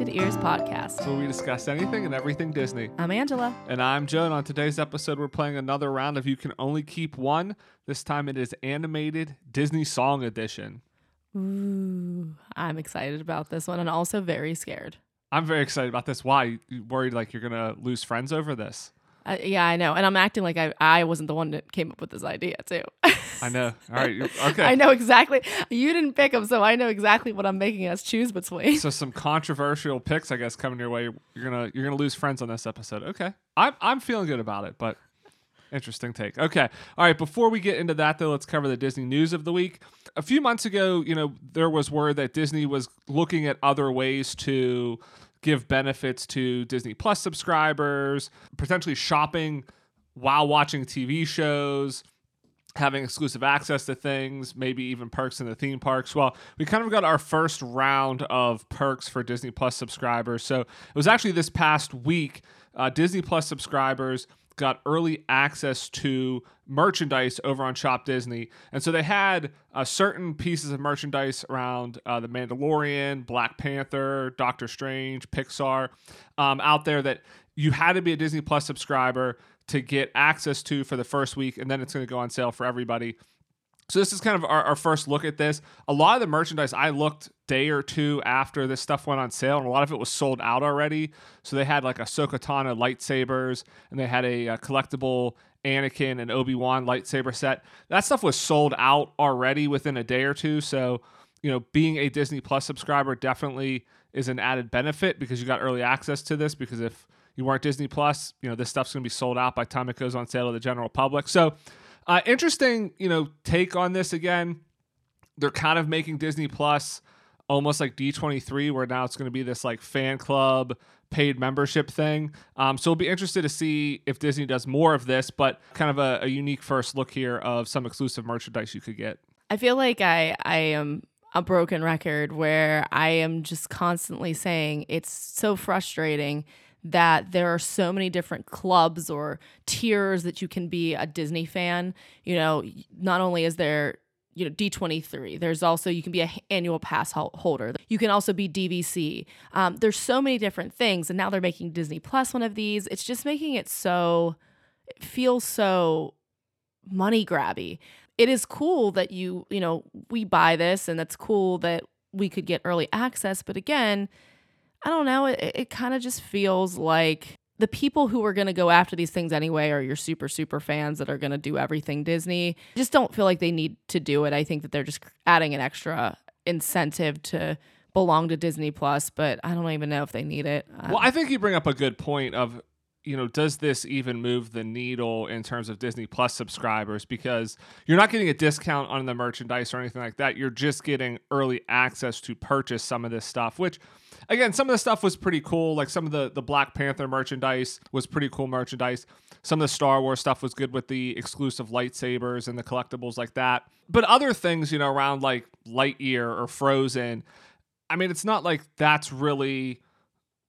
Welcome to the Enchanted Ears podcast. where we discuss anything and everything Disney. I'm Angela. And I'm Joe, and on today's episode, we're playing another round of You Can Only Keep One. This time it is animated Disney Song Edition. Ooh, I'm excited about this one and also very scared. I'm very excited about this. Why? You worried like you're going to lose friends over this? Uh, yeah, I know. And I'm acting like I, I wasn't the one that came up with this idea, too. I know. All right. Okay. I know exactly. You didn't pick them, so I know exactly what I'm making us choose between. So some controversial picks, I guess, coming your way. You're gonna you're gonna lose friends on this episode. Okay, I'm I'm feeling good about it, but interesting take. Okay, all right. Before we get into that, though, let's cover the Disney news of the week. A few months ago, you know, there was word that Disney was looking at other ways to give benefits to Disney Plus subscribers, potentially shopping while watching TV shows having exclusive access to things, maybe even perks in the theme parks. Well, we kind of got our first round of perks for Disney Plus subscribers. So it was actually this past week, uh, Disney Plus subscribers got early access to merchandise over on Shop Disney. And so they had uh, certain pieces of merchandise around uh, The Mandalorian, Black Panther, Doctor Strange, Pixar um, out there that you had to be a Disney Plus subscriber to get access to for the first week, and then it's going to go on sale for everybody. So this is kind of our, our first look at this. A lot of the merchandise I looked day or two after this stuff went on sale, and a lot of it was sold out already. So they had like Ahsoka Tano lightsabers, and they had a, uh collectible Anakin and Obi Wan lightsaber set. That stuff was sold out already within a day or two. So you know, being a Disney Plus subscriber definitely is an added benefit because you got early access to this. Because if you weren't Disney Plus, you know, this stuff's going to be sold out by time it goes on sale to the general public. So, uh, interesting, you know, take on this again. They're kind of making Disney Plus almost like D23, where now it's going to be this like fan club paid membership thing. Um, so we'll be interested to see if Disney does more of this, but kind of a, a unique first look here of some exclusive merchandise you could get. I feel like I, I am a broken record where I am just constantly saying it's so frustrating that there are so many different clubs or tiers that you can be a Disney fan. You know, not only is there you know D23, there's also you can be a h- annual pass holder. You can also be DVC. Um, there's so many different things, and now they're making Disney Plus one of these. It's just making it so it feels so money grabby. It is cool that you, you know, we buy this and that's cool that we could get early access. But again, I don't know. It, it kind of just feels like the people who are going to go after these things anyway are your super, super fans that are going to do everything Disney. Just don't feel like they need to do it. I think that they're just adding an extra incentive to belong to Disney Plus, but I don't even know if they need it. Well, I think you bring up a good point of, you know, does this even move the needle in terms of Disney Plus subscribers? Because you're not getting a discount on the merchandise or anything like that. You're just getting early access to purchase some of this stuff, which again, some of the stuff was pretty cool. Like some of the, the Black Panther merchandise was pretty cool merchandise. Some of the Star Wars stuff was good with the exclusive lightsabers and the collectibles like that. But other things, you know, around like Lightyear or Frozen, I mean, it's not like that's really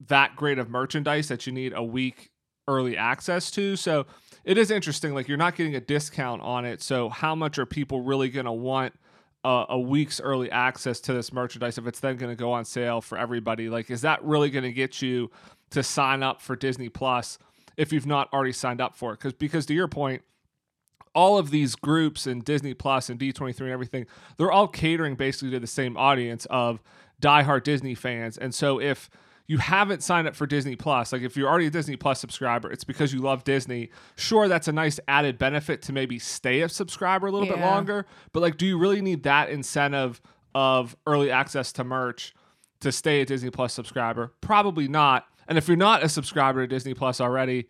that great of merchandise that you need a week early access to. So it is interesting. Like you're not getting a discount on it. So how much are people really going to want a, a week's early access to this merchandise if it's then going to go on sale for everybody? Like, is that really going to get you to sign up for Disney Plus if you've not already signed up for it? Because because to your point, all of these groups and Disney Plus and D23 and everything, they're all catering basically to the same audience of diehard Disney fans. And so if you haven't signed up for Disney Plus, like if you're already a Disney Plus subscriber, it's because you love Disney. Sure, that's a nice added benefit to maybe stay a subscriber a little bit longer, but like do you really need that incentive of early access to merch to stay a Disney Plus subscriber? Probably not. And if you're not a subscriber to Disney Plus already,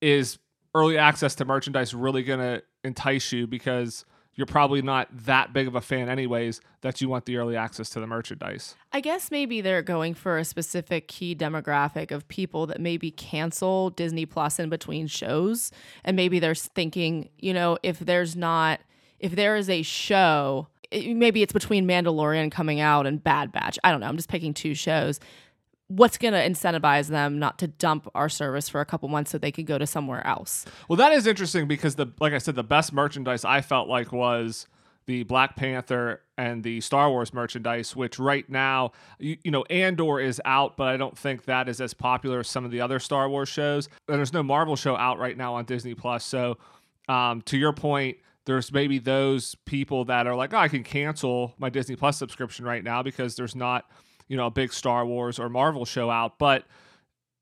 is early access to merchandise really going to entice you because you're probably not that big of a fan anyways that you want the early access to the merchandise. I guess maybe they're going for a specific key demographic of people that maybe cancel Disney Plus in between shows. And maybe they're thinking, you know, if there's not, if there is a show, it- maybe it's between Mandalorian coming out and Bad Batch. I don't know. I'm just picking two shows. What's going to incentivize them not to dump our service for a couple months so they could go to somewhere else? Well, that is interesting because the like I said, the best merchandise I felt like was the Black Panther and the Star Wars merchandise, which right now, you, you, know, Andor is out, but I don't think that is as popular as some of the other Star Wars shows. And there's no Marvel show out right now on Disney Plus. So, um, to your point, there's maybe those people that are like, oh, I can cancel my Disney Plus subscription right now because there's not, you know, a big Star Wars or Marvel show out. But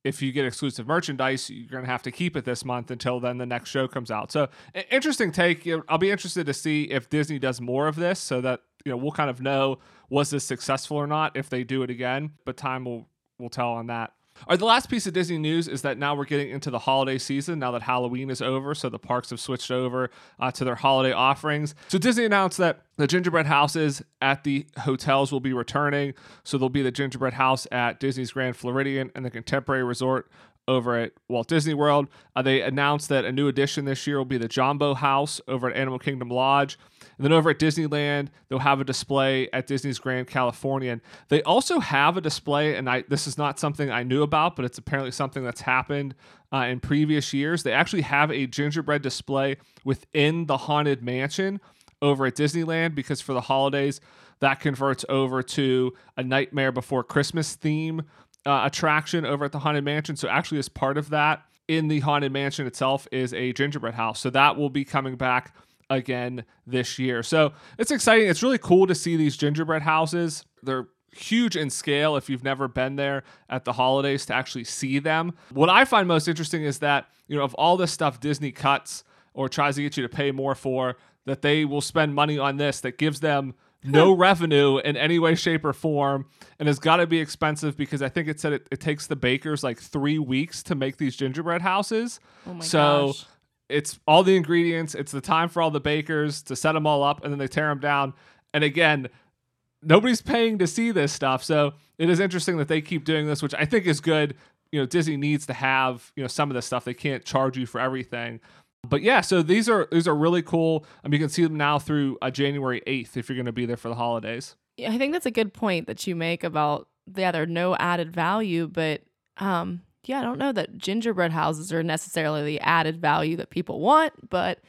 if you get exclusive merchandise, you're going to have to keep it this month until then the next show comes out. So, interesting take. I'll be interested to see if Disney does more of this so that, you know, we'll kind of know was this successful or not if they do it again, but time will will tell on that. All right, the last piece of Disney news is that now we're getting into the holiday season now that Halloween is over. So the parks have switched over uh, to their holiday offerings. So Disney announced that the gingerbread houses at the hotels will be returning. So there'll be the gingerbread house at Disney's Grand Floridian and the Contemporary Resort over at Walt Disney World. Uh, they announced that a new addition this year will be the Jambo House over at Animal Kingdom Lodge. And then over at Disneyland, they'll have a display at Disney's Grand Californian. They also have a display, and I this is not something I knew about, but it's apparently something that's happened uh, in previous years. They actually have a gingerbread display within the Haunted Mansion over at Disneyland because for the holidays, that converts over to a Nightmare Before Christmas theme uh, attraction over at the Haunted Mansion. So, actually, as part of that, in the Haunted Mansion itself is a gingerbread house. So, that will be coming back again this year. So it's exciting. It's really cool to see these gingerbread houses. They're huge in scale if you've never been there at the holidays to actually see them. What I find most interesting is that, you know, of all this stuff Disney cuts or tries to get you to pay more for, that they will spend money on this that gives them no revenue in any way, shape, or form, and has got to be expensive because I think it said it, it, takes the bakers like three weeks to make these gingerbread houses. Oh my so gosh it's all the ingredients. It's the time for all the bakers to set them all up, and then they tear them down. And again, nobody's paying to see this stuff, so it is interesting that they keep doing this, which I think is good. You know, Disney needs to have you know some of this stuff. They can't charge you for everything. But yeah, so these are these are really cool. I mean, you can see them now through uh, January eighth if you're going to be there for the holidays. Yeah, I think that's a good point that you make about yeah, there's no added value, but um, yeah, I don't know that gingerbread houses are necessarily the added value that people want, but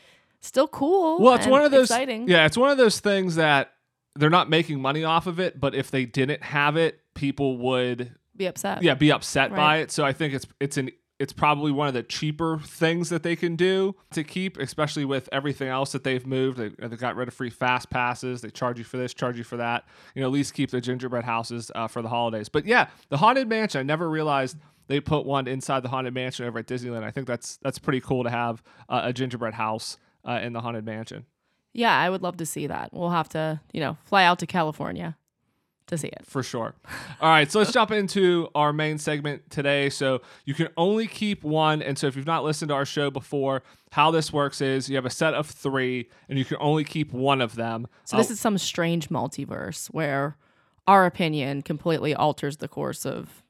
still cool. Well, it's one of those exciting. Yeah, it's one of those things that they're not making money off of it, but if they didn't have it, people would be upset. Yeah, be upset right. by it. So I think it's it's an it's probably one of the cheaper things that they can do to keep, especially with everything else that they've moved. They, they got rid of free fast passes. They charge you for this, charge you for that. You know, at least keep the gingerbread houses uh, for the holidays. But yeah, the haunted mansion. I never realized they put one inside the haunted mansion over at Disneyland. I think that's that's pretty cool to have uh, a gingerbread house uh, in the haunted mansion. Yeah, I would love to see that. We'll have to, you know, fly out to California to see it. For sure. All right, so let's jump into our main segment today. So you can only keep one. And so if you've not listened to our show before, how this works is you have a set of three and you can only keep one of them. So this uh, is some strange multiverse where our opinion completely alters the course of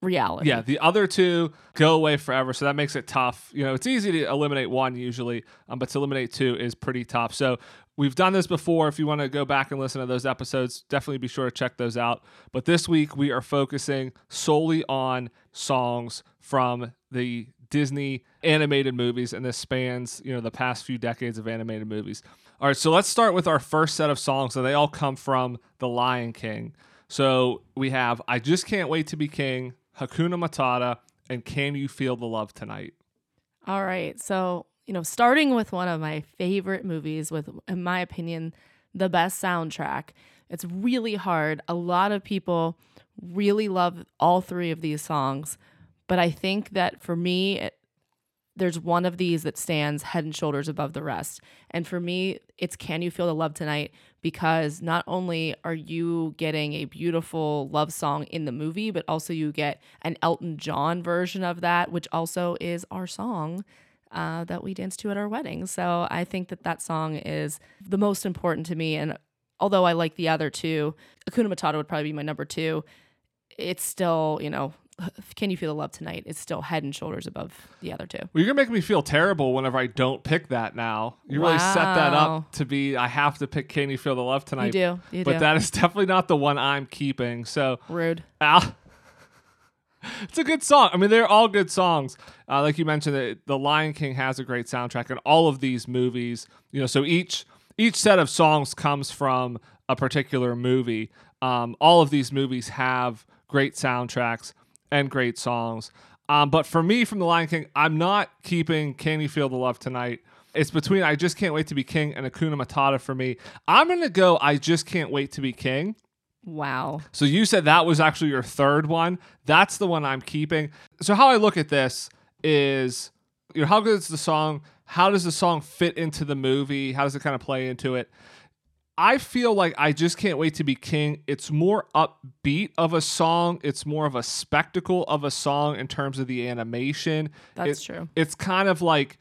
reality. Yeah, the other two go away forever, so that makes it tough. You know, it's easy to eliminate one usually, um, but to eliminate two is pretty tough. So we've done this before. If you want to go back and listen to those episodes, definitely be sure to check those out. But this week we are focusing solely on songs from the Disney animated movies, and this spans you know the past few decades of animated movies. All right, so let's start with our first set of songs. So they all come from The Lion King. So we have I Just Can't Wait to Be King, Hakuna Matata, and Can You Feel the Love Tonight? All right. So, you know, starting with one of my favorite movies with, in my opinion, the best soundtrack. It's really hard. A lot of people really love all three of these songs, but I think that for me, it, there's one of these that stands head and shoulders above the rest. And for me, it's Can You Feel the Love Tonight? Because not only are you getting a beautiful love song in the movie, but also you get an Elton John version of that, which also is our song. Uh, that we dance to at our wedding. So I think that that song is the most important to me. And although I like the other two, Hakuna Matata would probably be my number two. It's still, you know, can You Feel the Love Tonight is still head and shoulders above the other two. Well, you're gonna make me feel terrible whenever I don't pick that now. You wow. really set that up to be I have to pick Can You Feel the Love Tonight. You do. You but do. that is definitely not the one I'm keeping. So rude. Al, it's a good song. I mean, they're all good songs. Uh, like you mentioned, the, the Lion King has a great soundtrack, and all of these movies, you know, so each each set of songs comes from a particular movie. Um, all of these movies have great soundtracks and great songs. Um, but for me, from The Lion King, I'm not keeping Can You Feel the Love Tonight. It's between I Just Can't Wait to Be King and Hakuna Matata for me. I'm going to go I Just Can't Wait to Be King. Wow. So you said that was actually your third one. That's the one I'm keeping. So how I look at this is, you know, how good is the song? How does the song fit into the movie? How does it kind of play into it? I feel like I just can't wait to be king. It's more upbeat of a song. It's more of a spectacle of a song in terms of the animation. That's It- true. It's kind of like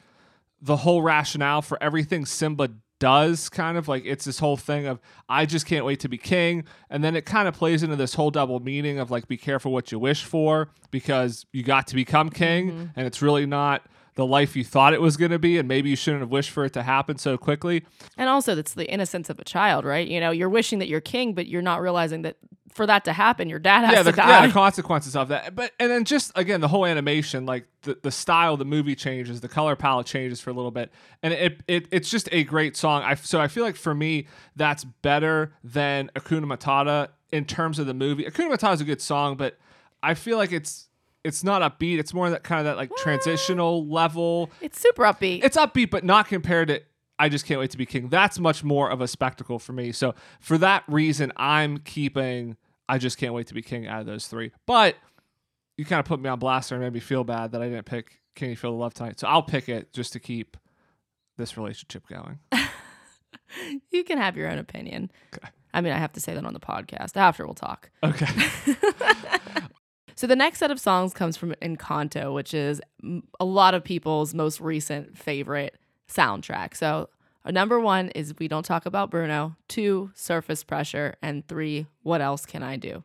the whole rationale for everything Simba does kind of like it's this whole thing of I just can't wait to be king and then it kind of plays into this whole double meaning of like be careful what you wish for because you got to become king mm-hmm. and it's really not the life you thought it was going to be and maybe you shouldn't have wished for it to happen so quickly And also, that's the innocence of a child, right? You know, you're wishing that you're king, but you're not realizing that for that to happen, your dad has yeah, the, to die. yeah, the consequences of that. But and then just again, the whole animation, like the, the style the movie changes, the color palette changes for a little bit, and it, it it's just a great song. I so I feel like for me, that's better than Hakuna Matata in terms of the movie. Hakuna Matata is a good song, but I feel like it's it's not upbeat. It's more that kind of that like transitional level. it's super upbeat. It's upbeat, but not compared to I just can't wait to be king. That's much more of a spectacle for me. So for that reason, I'm keeping I just can't wait to be king out of those three. But you kind of put me on blaster and made me feel bad that I didn't pick Can You Feel the Love Tonight. So I'll pick it just to keep this relationship going. you can have your own opinion. Okay. I mean, I have to say that on the podcast. After we'll talk. Okay. So the next set of songs comes from Encanto, which is a lot of people's most recent favorite soundtrack. So uh, number one is We Don't Talk About Bruno, two, Surface Pressure, and three, What Else Can I Do? All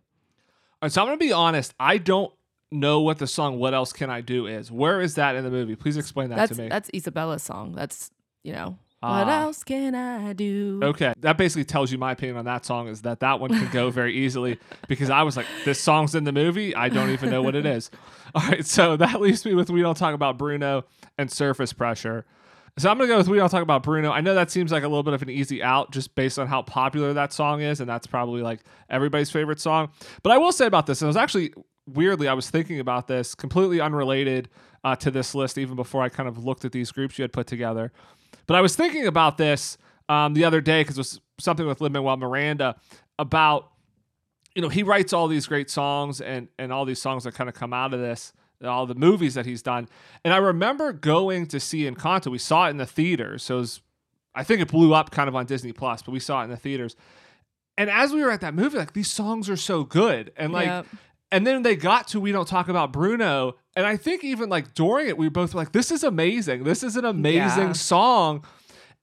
right, so I'm going to be honest. I don't know what the song What Else Can I Do is. Where is that in the movie? Please explain that That's to me. that's Isabela's song. That's you know what Ah. else can I do? Okay, that basically tells you my opinion on that song is that that one can go very easily because I was like, this song's in the movie. I don't even know what it is. All right, so that leaves me with We Don't Talk About Bruno and Surface Pressure. So I'm gonna go with We Don't Talk About Bruno. I know that seems like a little bit of an easy out just based on how popular that song is, and that's probably like everybody's favorite song. But I will say about this, and it was actually weirdly, I was thinking about this completely unrelated uh, to this list, even before I kind of looked at these groups you had put together. But I was thinking about this um, the other day because it was something with Lin Manuel Miranda about, you know, he writes all these great songs and and all these songs that kind of come out of this, all the movies that he's done. And I remember going to see Encanto. We saw it in the theaters, so it was, I think it blew up kind of on Disney Plus, but we saw it in the theaters. And as we were at that movie, like these songs are so good, and like Yep. and then they got to We Don't Talk About Bruno. And I think even like during it, we both were like, this is amazing. This is an amazing Yeah. song.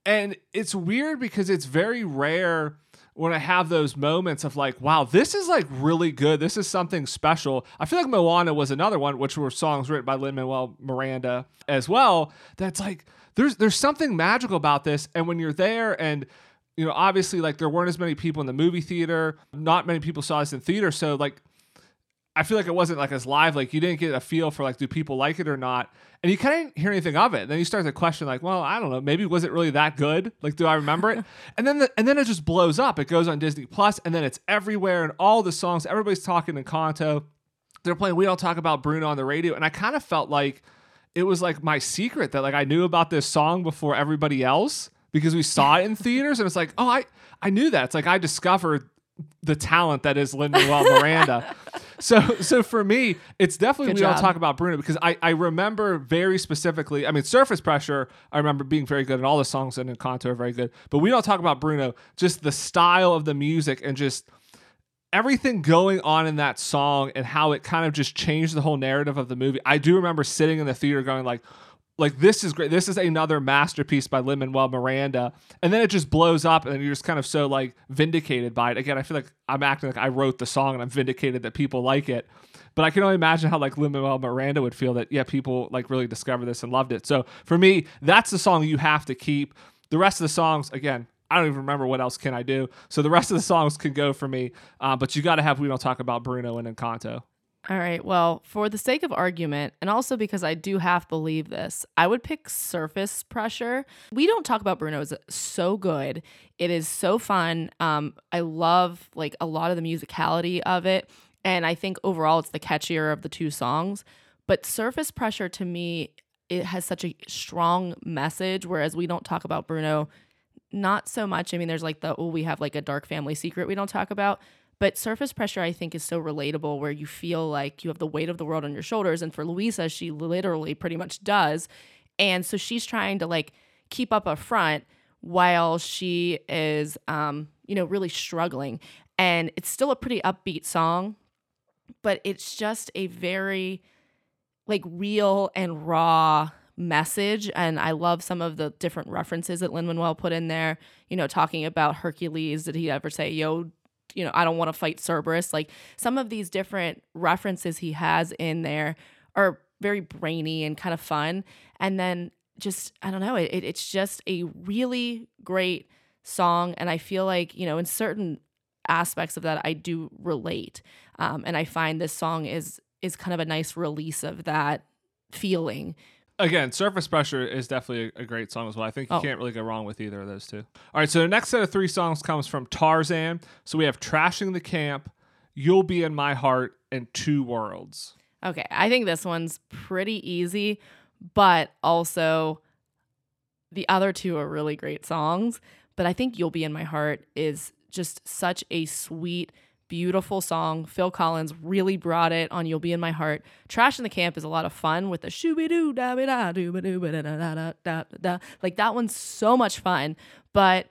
And it's weird because it's very rare when I have those moments of like, wow, this is like really good. This is something special. I feel like Moana was another one, which were songs written by Lin Manuel Miranda as well. That's like there's there's something magical about this. And when you're there and you know, obviously like there weren't as many people in the movie theater, not many people saw this in theater. So like I feel like it wasn't like as live. Like you didn't get a feel for like, do people like it or not? And you kind of hear anything of it. then you start to question, like, well, I don't know, maybe was it really that good? Like, do I remember it? and then the, and then it just blows up. It goes on Disney Plus, and then it's everywhere, and all the songs. Everybody's talking Encanto. They're playing. We don't talk about Bruno on the radio, and I kind of felt like it was like my secret that like I knew about this song before everybody else because we saw it in theaters, and it's like, oh, I I knew that. It's like I discovered the talent that is Lin Manuel Miranda. so so for me, it's definitely Good we don't talk about Bruno because I, I remember very specifically. I mean, Surface Pressure. I remember being very good, and all the songs in Encanto are very good. But we don't talk about Bruno. Just the style of the music and just everything going on in that song and how it kind of just changed the whole narrative of the movie. I do remember sitting in the theater going like like this is great. This is another masterpiece by Lin Manuel Miranda, and then it just blows up, and you're just kind of so like vindicated by it. Again, I feel like I'm acting like I wrote the song, and I'm vindicated that people like it. But I can only imagine how like Lin Manuel Miranda would feel that yeah, people like really discovered this and loved it. So for me, that's the song you have to keep. The rest of the songs, again, I don't even remember what else can I do. So the rest of the songs can go for me, uh, but you got to have we don't talk about Bruno and Encanto. All right. Well, for the sake of argument, and also because I do half believe this, I would pick surface pressure. We don't talk about Bruno is so good. It is so fun. Um, I love like a lot of the musicality of it, and I think overall it's the catchier of the two songs. But surface pressure to me, it has such a strong message. Whereas we don't talk about Bruno, not so much. I mean, there's like the oh, we have like a dark family secret we don't talk about but surface pressure, I think, is so relatable where you feel like you have the weight of the world on your shoulders. And for Luisa, she literally pretty much does. And so she's trying to like keep up a front while she is, um, you know, really struggling. And it's still a pretty upbeat song, but it's just a very like real and raw message and i love some of the different references that lin manuel put in there you know talking about hercules did he ever say yo you know, I don't want to fight Cerberus. Like some of these different references he has in there are very brainy and kind of fun. And then just, I don't know, it, it's just a really great song. And I feel like, you know, in certain aspects of that, I do relate. Um, and I find this song is is kind of a nice release of that feeling Again, Surface Pressure is definitely a, a, great song as well. I think you oh. can't really go wrong with either of those two. All right, so the next set of three songs comes from Tarzan. So we have Trashing the Camp, You'll Be in My Heart, and Two Worlds. Okay, I think this one's pretty easy, but also the other two are really great songs. But I think You'll Be in My Heart is just such a sweet beautiful song. Phil Collins really brought it on You'll Be in My Heart. Trash in the Camp is a lot of fun with the shooby doo da da doo ba doo ba da da da da da. Like that one's so much fun. But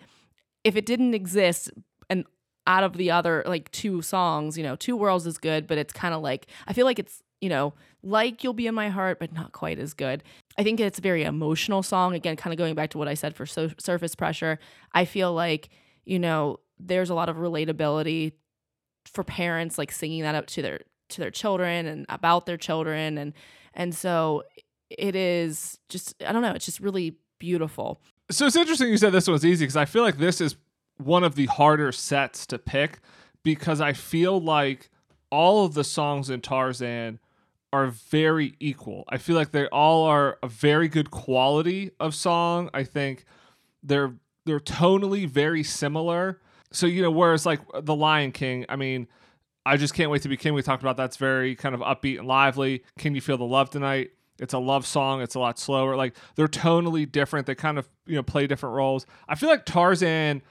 if it didn't exist and out of the other like two songs, you know, Two Worlds is good, but it's kind of like I feel like it's, you know, like You'll Be in My Heart, but not quite as good. I think it's a very emotional song. Again, kind of going back to what I said for so- Surface Pressure. I feel like, you know, there's a lot of relatability for parents like singing that up to their to their children and about their children and and so it is just I don't know, it's just really beautiful. So it's interesting you said this was easy because I feel like this is one of the harder sets to pick because I feel like all of the songs in Tarzan are very equal. I feel like they all are a very good quality of song. I think they're they're tonally very similar so you know, whereas like the Lion King, I mean, I just can't wait to be king. We talked about that's very kind of upbeat and lively. Can you feel the love tonight? It's a love song. It's a lot slower. Like they're tonally different. They kind of you know play different roles. I feel like Tarzan,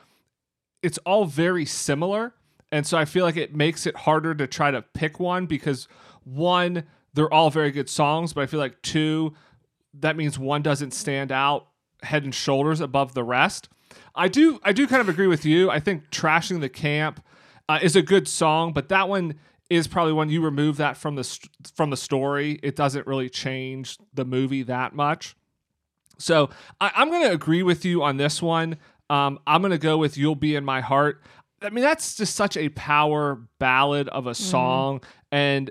it's all very similar, and so I feel like it makes it harder to try to pick one because one, they're all very good songs, but I feel like two, that means one doesn't stand out head and shoulders above the rest. I do I do kind of agree with you. I think trashing the camp uh, is a good song, but that one is probably when you remove that from the from the story, it doesn't really change the movie that much. So I, am going to agree with you on this one. Um, I'm going to go with "You'll Be in My Heart." I mean, that's just such a power ballad of a mm-hmm. song, mm. and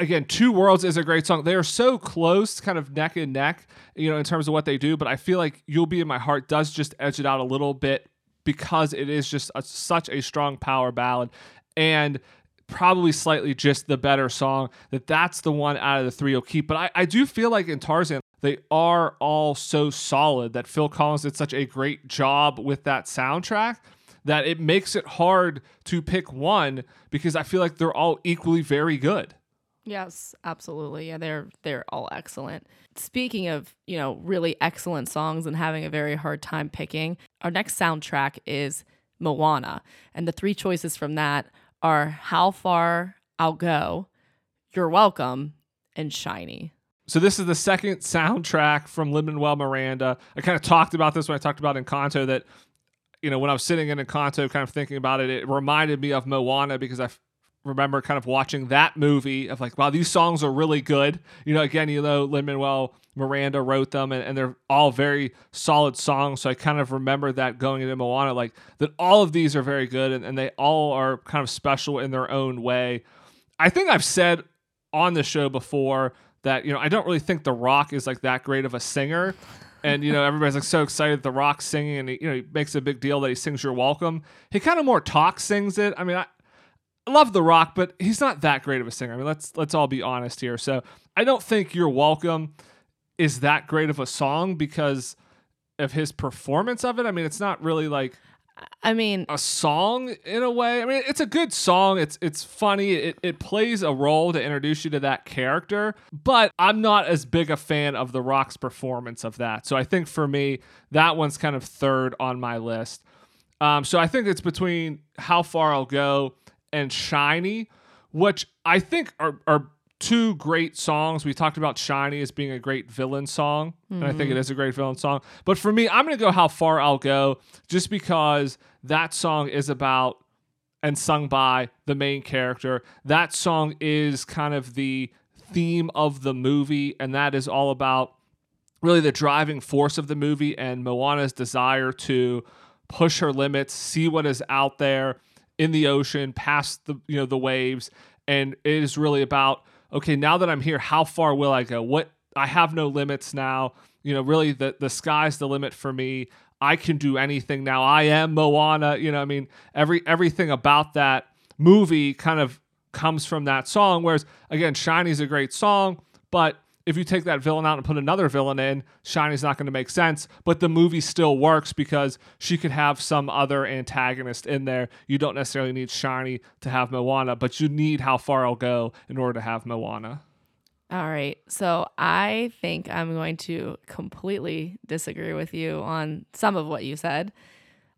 again, Two Worlds is a great song. They are so close, kind of neck and neck, you know, in terms of what they do. But I feel like You'll Be in My Heart does just edge it out a little bit because it is just a, such a strong power ballad. And probably slightly just the better song that that's the one out of the three you'll keep but I, I do feel like in tarzan they are all so solid that phil collins did such a great job with that soundtrack that it makes it hard to pick one because i feel like they're all equally very good Yes, absolutely. Yeah, they're they're all excellent. Speaking of, you know, really excellent songs and having a very hard time picking, our next soundtrack is Moana. And the three choices from that are How Far I'll Go, You're Welcome, and Shiny. So this is the second soundtrack from Lin Manuel Miranda. I kind of talked about this when I talked about Encanto that you know, when I was sitting in Encanto kind of thinking about it, it reminded me of Moana because I remember kind of watching that movie of like, wow, these songs are really good. You know, again, you know, Lin Manuel Miranda wrote them and, and, they're all very solid songs. So I kind of remember that going into Moana, like that all of these are very good and, and they all are kind of special in their own way. I think I've said on the show before that, you know, I don't really think The Rock is like that great of a singer. And you know everybody's like so excited The Rock singing, and he, you know he makes a big deal that he sings "You're Welcome." He kind of more talk sings it. I mean, I, I love The Rock, but he's not that great of a singer. I mean, let's let's all be honest here. So I don't think You're Welcome is that great of a song because of his performance of it. I mean, it's not really like I mean, a song in a way. I mean, it's a good song. It's it's funny. It it plays a role to introduce you to that character. But I'm not as big a fan of The Rock's performance of that. So I think for me, that one's kind of third on my list. Um, so I think it's between How Far I'll Go and Shiny, which I think are are two great songs. We talked about Shiny as being a great villain song, and I think it mm-hmm. is a great villain song. But for me, I'm going to go How Far I'll Go just because that song is about and sung by the main character. That song is kind of the theme of the movie, and that is all about really the driving force of the movie and Moana's desire to push her limits, see what is out there in the ocean, past the you know the waves, and it is really about okay, now that I'm here, how far will I go? What I have no limits now. You know, really the the sky's the limit for me. I can do anything now. I am Moana. You know, I mean, every everything about that movie kind of comes from that song. Whereas again, Shiny's a great song, but if you take that villain out and put another villain in, Shiny's not going to make sense. But the movie still works because she could have some other antagonist in there. You don't necessarily need Shiny to have Moana, but you need How Far I'll Go in order to have Moana. all right. So I think I'm going to completely disagree with you on some of what you said.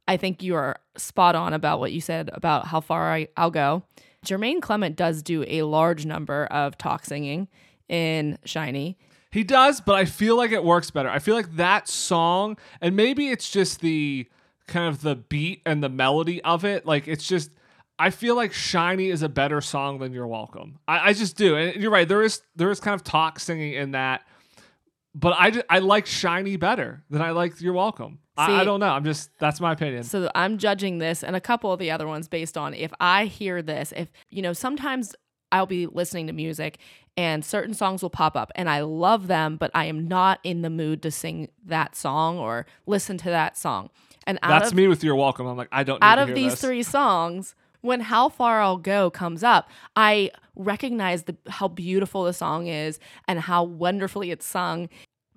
I think you are spot on about what you said about how far I, I'll go. Jemaine Clement does do a large number of talk singing in Shiny. He does, but I feel like it works better. I feel like that song, and maybe it's just the kind of the beat and the melody of it. Like it's just, I feel like "Shiny" is a better song than "You're Welcome." I, I just do, and you're right. There is there is kind of talk singing in that, but I just, I like "Shiny" better than I like "You're Welcome." I, I don't know. I'm just that's my opinion. So I'm judging this and a couple of the other ones based on if I hear this, if, you know, sometimes I'll be listening to music and certain songs will pop up and I love them, but I am not in the mood to sing that song or listen to that song. And out That's of, me with "You're Welcome." I'm like, I don't. Need out of these this. three songs, when How Far I'll Go comes up, I recognize the how beautiful the song is and how wonderfully it's sung,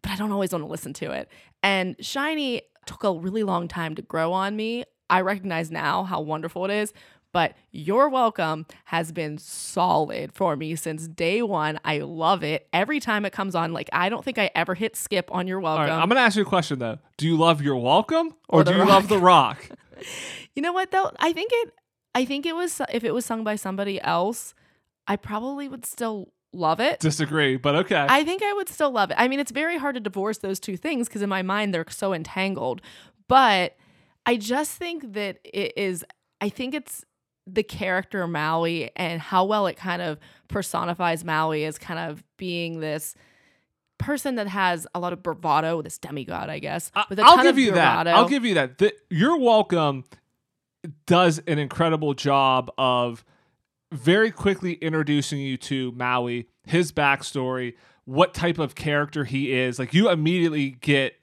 but I don't always want to listen to it. And Shiny took a really long time to grow on me. I recognize now how wonderful it is, but You're Welcome has been solid for me since day one. I love it. Every time it comes on, like I don't think I ever hit skip on You're Welcome. right, I'm gonna ask you a question though. Do you love "You're Welcome" or, Or do you Rock? love "The Rock"? You know what though? I think it I think it was if it was sung by somebody else, I probably would still love it. Disagree, but okay. I think I would still love it. I mean, it's very hard to divorce those two things because in my mind they're so entangled. But I just think that it is I think it's the character Maui and how well it kind of personifies Maui as kind of being this person that has a lot of bravado, this demigod, I guess. With a I'll give you that. I'll give you that. The, You're welcome does an incredible job of very quickly introducing you to Maui, his backstory, what type of character he is. Like you immediately get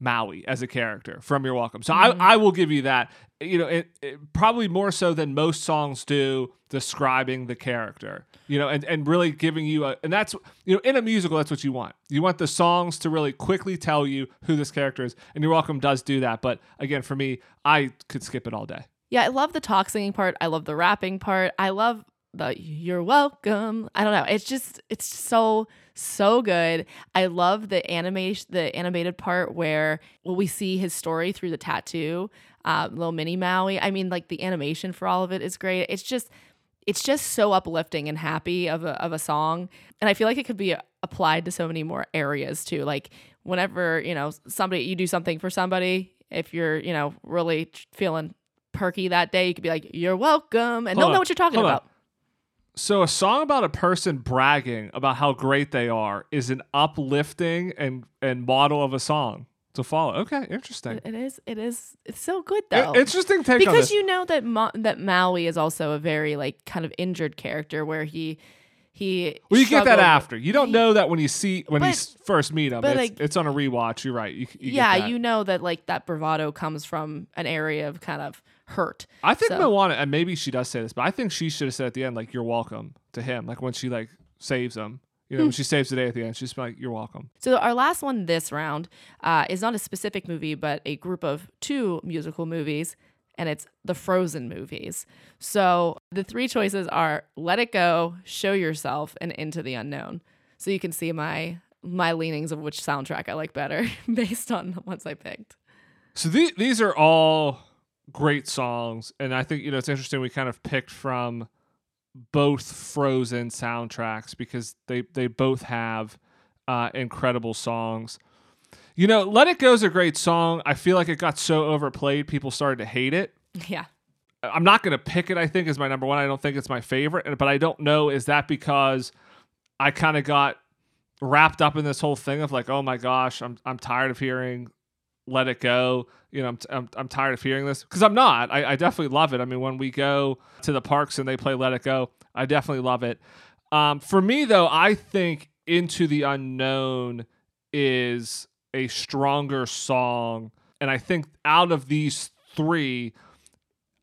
Maui as a character from You're Welcome. So Mm-hmm. I, I will give you that. You know, it, it- probably more so than most songs do describing the character. You know, and, and really giving you a and that's you know in a musical that's what you want. You want the songs to really quickly tell you who this character is, and You're Welcome does do that. But again, for me, I could skip it all day. Yeah, I love the talk singing part. I love the rapping part. I love the you're welcome. I don't know. It's just it's so so good. I love the animation the animated part where well, we see his story through the tattoo. Uh, little mini Maui. I mean, like the animation for all of it is great. It's just it's just so uplifting and happy of a of a song, and I feel like it could be applied to so many more areas too. Like whenever you know somebody you do something for somebody, if you're you know really feeling perky that day, you could be like, "You're welcome," and Hold they'll on, know what you're talking hold on. about. So a song about a person bragging about how great they are is an uplifting and and model of a song to follow. Okay, interesting. It is. It is. It's so good I- though. interesting take on because you know that Ma- that Maui is also a very like kind of injured character where he he well, you get that struggled- after. You don't he- know that when you see when you But- s- first meet him. but, It's, like- it's on a rewatch. You're right. You, you get yeah, that. you know that like that bravado comes from an area of kind of hurt. I think So- Moana, and maybe she does say this, but I think she should have said at the end, like, "You're welcome" to him, like when she like saves him. You know, when she saves the day at the end, she's like, "You're welcome." So our last one this round uh, is not a specific movie, but a group of two musical movies, and it's the Frozen movies. So the three choices are "Let It Go," "Show Yourself," and "Into the Unknown." So you can see my my leanings of which soundtrack I like better based on the ones I picked. So the, these are all great songs, and I think you know it's interesting. We kind of picked from both Frozen soundtracks because they they both have uh, incredible songs. You know, "Let It Go" is a great song. I feel like it got so overplayed, people started to hate it. Yeah. I'm not going to pick it. I think as my number one. I don't think it's my favorite, but I don't know. Is that because I kind of got wrapped up in this whole thing of like, oh my gosh, I'm I'm tired of hearing "Let It Go." You know, I'm I'm, I'm tired of hearing this because I'm not. I, I definitely love it. I mean, when we go to the parks and they play "Let It Go," I definitely love it. Um, for me though, I think "Into the Unknown" is a stronger song, and I think out of these three.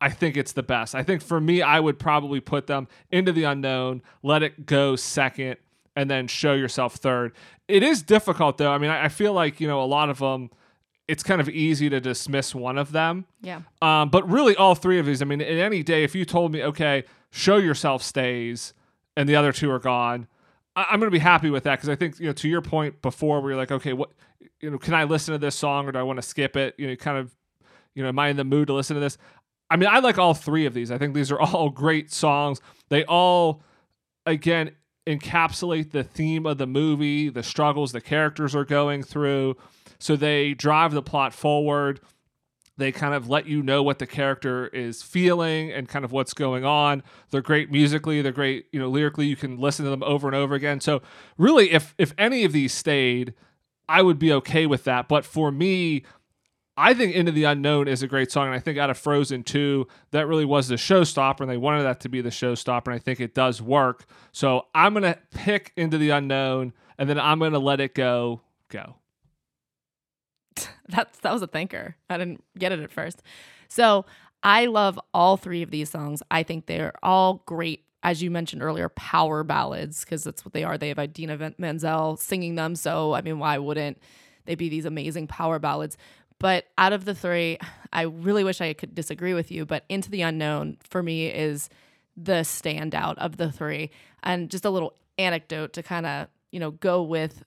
I think it's the best. I think for me, I would probably put them into the unknown, let it go second, and then show yourself third. It is difficult though. I mean, I, I feel like you know a lot of them. It's kind of easy to dismiss one of them, Yeah. um, but really all three of these. I mean, in any day, if you told me, okay, show yourself stays, and the other two are gone, I- I'm going to be happy with that because I think you know to your point before, where you're like, okay, what you know, can I listen to this song or do I want to skip it? You know, kind of, you know, am I in the mood to listen to this? I mean, I like all three of these. I think these are all great songs. They all, again, encapsulate the theme of the movie, the struggles the characters are going through. So they drive the plot forward. They kind of let you know what the character is feeling and kind of what's going on. They're great musically. They're great, you know, lyrically. You can listen to them over and over again. So really, if if any of these stayed, I would be okay with that. But for me, I think Into the Unknown is a great song, and I think out of Frozen 2, that really was the showstopper, and they wanted that to be the showstopper, and I think it does work. So I'm gonna pick Into the Unknown, and then I'm gonna let it go. Go. That's that was a thinker. I didn't get it at first. So I love all three of these songs. I think they're all great, as you mentioned earlier, power ballads because that's what they are. They have Idina Menzel singing them. So I mean, why wouldn't they be these amazing power ballads? But out of the three, I really wish I could disagree with you. But Into the Unknown for me is the standout of the three. And just a little anecdote to kind of you know go with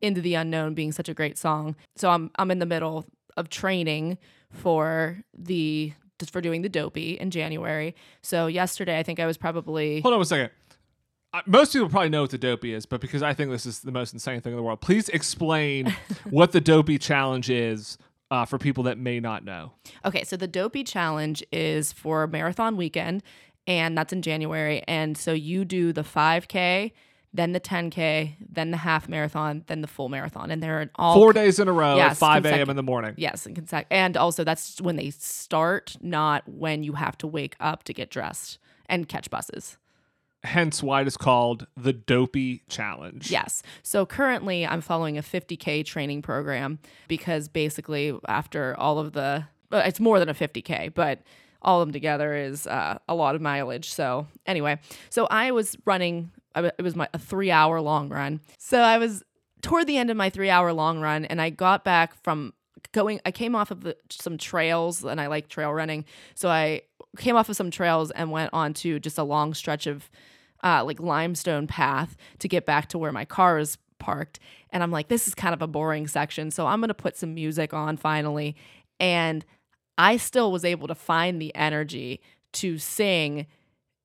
into the unknown being such a great song. So I'm I'm in the middle of training for the just for doing the dopey in January. So yesterday I think I was probably Hold on a second. Most people probably know what the dopey is, but because I think this is the most insane thing in the world, please explain what the dopey challenge is uh, for people that may not know. Okay, so the dopey challenge is for marathon weekend and that's in January and so you do the 5k, then the 10k, then the half marathon, then the full marathon and they're all Four days in a row at Yes, 5 a.m. in the morning. Yes, and consec- and also that's when they start, not when you have to wake up to get dressed and catch buses. Hence why it is called the dopey challenge. Yes. So currently I'm following a 50k training program because basically after all of the it's more than a 50k, but all of them together is uh, a lot of mileage. So anyway, so I was running. It was my a three hour long run. So I was toward the end of my three hour long run, and I got back from going. I came off of the, some trails, and I like trail running. So I came off of some trails and went on to just a long stretch of uh, like limestone path to get back to where my car is parked. And I'm like, this is kind of a boring section. So I'm to put some music on finally. And I still was able to find the energy to sing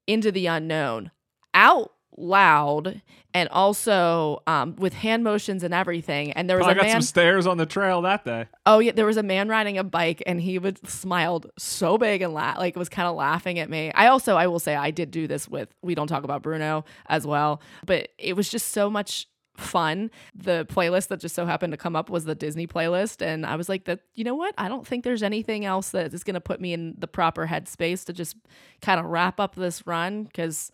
into the unknown out loud and also um, with hand motions and everything. And there was I a got man. some stairs on the trail that day. Oh yeah, there was a man riding a bike and he would smiled so big and la- like was kind of laughing at me. I also I will say I did do this with we don't talk about Bruno as well, but it was just so much fun. The playlist that just so happened to come up was the Disney playlist and I was like that you know what? I don't think there's anything else that is going to put me in the proper headspace to just kind of wrap up this run cuz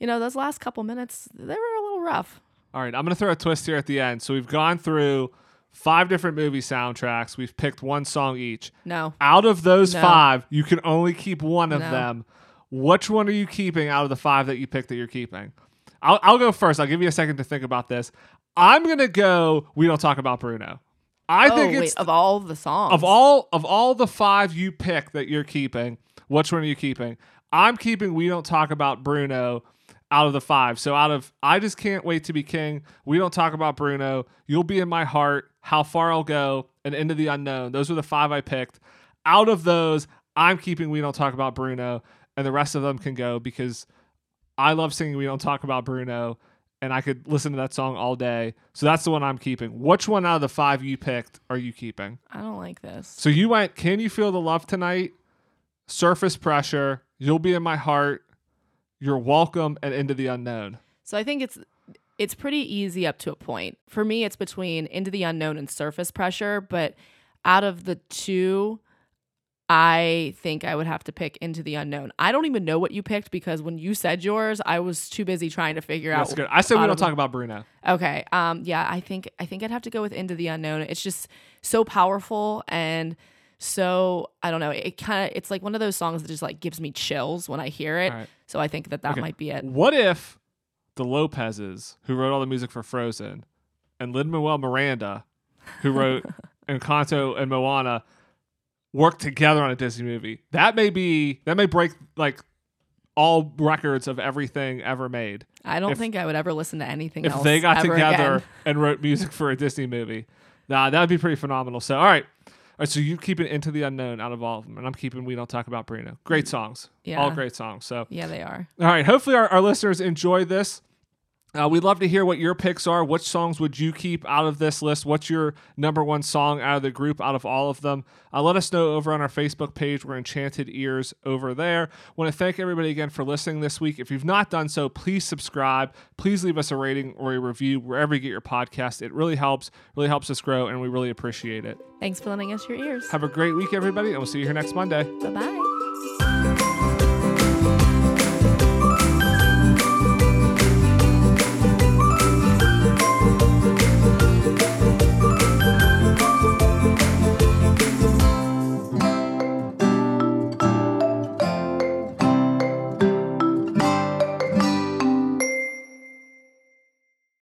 you know, those last couple minutes they were a little rough. All right, I'm going to throw a twist here at the end. So we've gone through five different movie soundtracks. We've picked one song each. No. Out of those No. five, you can only keep one of No. them. Which one are you keeping out of the five that you picked that you're keeping? I'll, I'll go first. I'll give you a second to think about this. I'm gonna go. We don't talk about Bruno. I oh, think wait, of all the songs. of all of all the five you pick that you're keeping. Which one are you keeping? I'm keeping. We don't talk about Bruno out of the five. So out of I just can't wait to be king. We don't talk about Bruno. You'll be in my heart. How far I'll go and into the unknown. Those were the five I picked. Out of those, I'm keeping. We don't talk about Bruno, and the rest of them can go because I love singing. We don't talk about Bruno. And I could listen to that song all day. So that's the one I'm keeping. Which one out of the five you picked are you keeping? I don't like this. So you went, Can You Feel the Love Tonight? Surface Pressure, You'll Be in My Heart, You're Welcome, and Into the Unknown. So I think it's it's pretty easy up to a point. For me, it's between Into the Unknown and Surface Pressure, but out of the two, I think I would have to pick Into the Unknown. I don't even know what you picked because when you said yours, I was too busy trying to figure That's out. That's good. I said we don't talk about Bruno. Okay. Um. Yeah. I think I think I'd have to go with Into the Unknown. It's just so powerful and so I don't know. It kind of it's like one of those songs that just like gives me chills when I hear it. Right. So I think that that Okay. might be it. What if the Lopez's, who wrote all the music for Frozen, and Lin Manuel Miranda, who wrote Encanto and Moana, worked together on a Disney movie? That may be that may break like all records of everything ever made. I don't if- think I would ever listen to anything if else. they got together again. and wrote music for a Disney movie. Nah, that would be pretty phenomenal. So, all right. Right, so you keep it into the unknown out of all of them, and I'm keeping We Don't Talk About Bruno. Great mm. songs. Yeah. All great songs. So, Yeah, they are. all right. Hopefully, our, our listeners enjoy this. Uh, we'd love to hear what your picks are. Which songs would you keep out of this list? What's your number one song out of the group, out of all of them? Uh, let us know over on our Facebook page. We're Enchanted Ears over there. want to thank everybody again for listening this week. If you've not done so, please subscribe. Please leave us a rating or a review wherever you get your podcast. It really helps, really helps us grow, and we really appreciate it. Thanks for lending us your ears. Have a great week, everybody, and we'll see you here next Monday. Bye bye.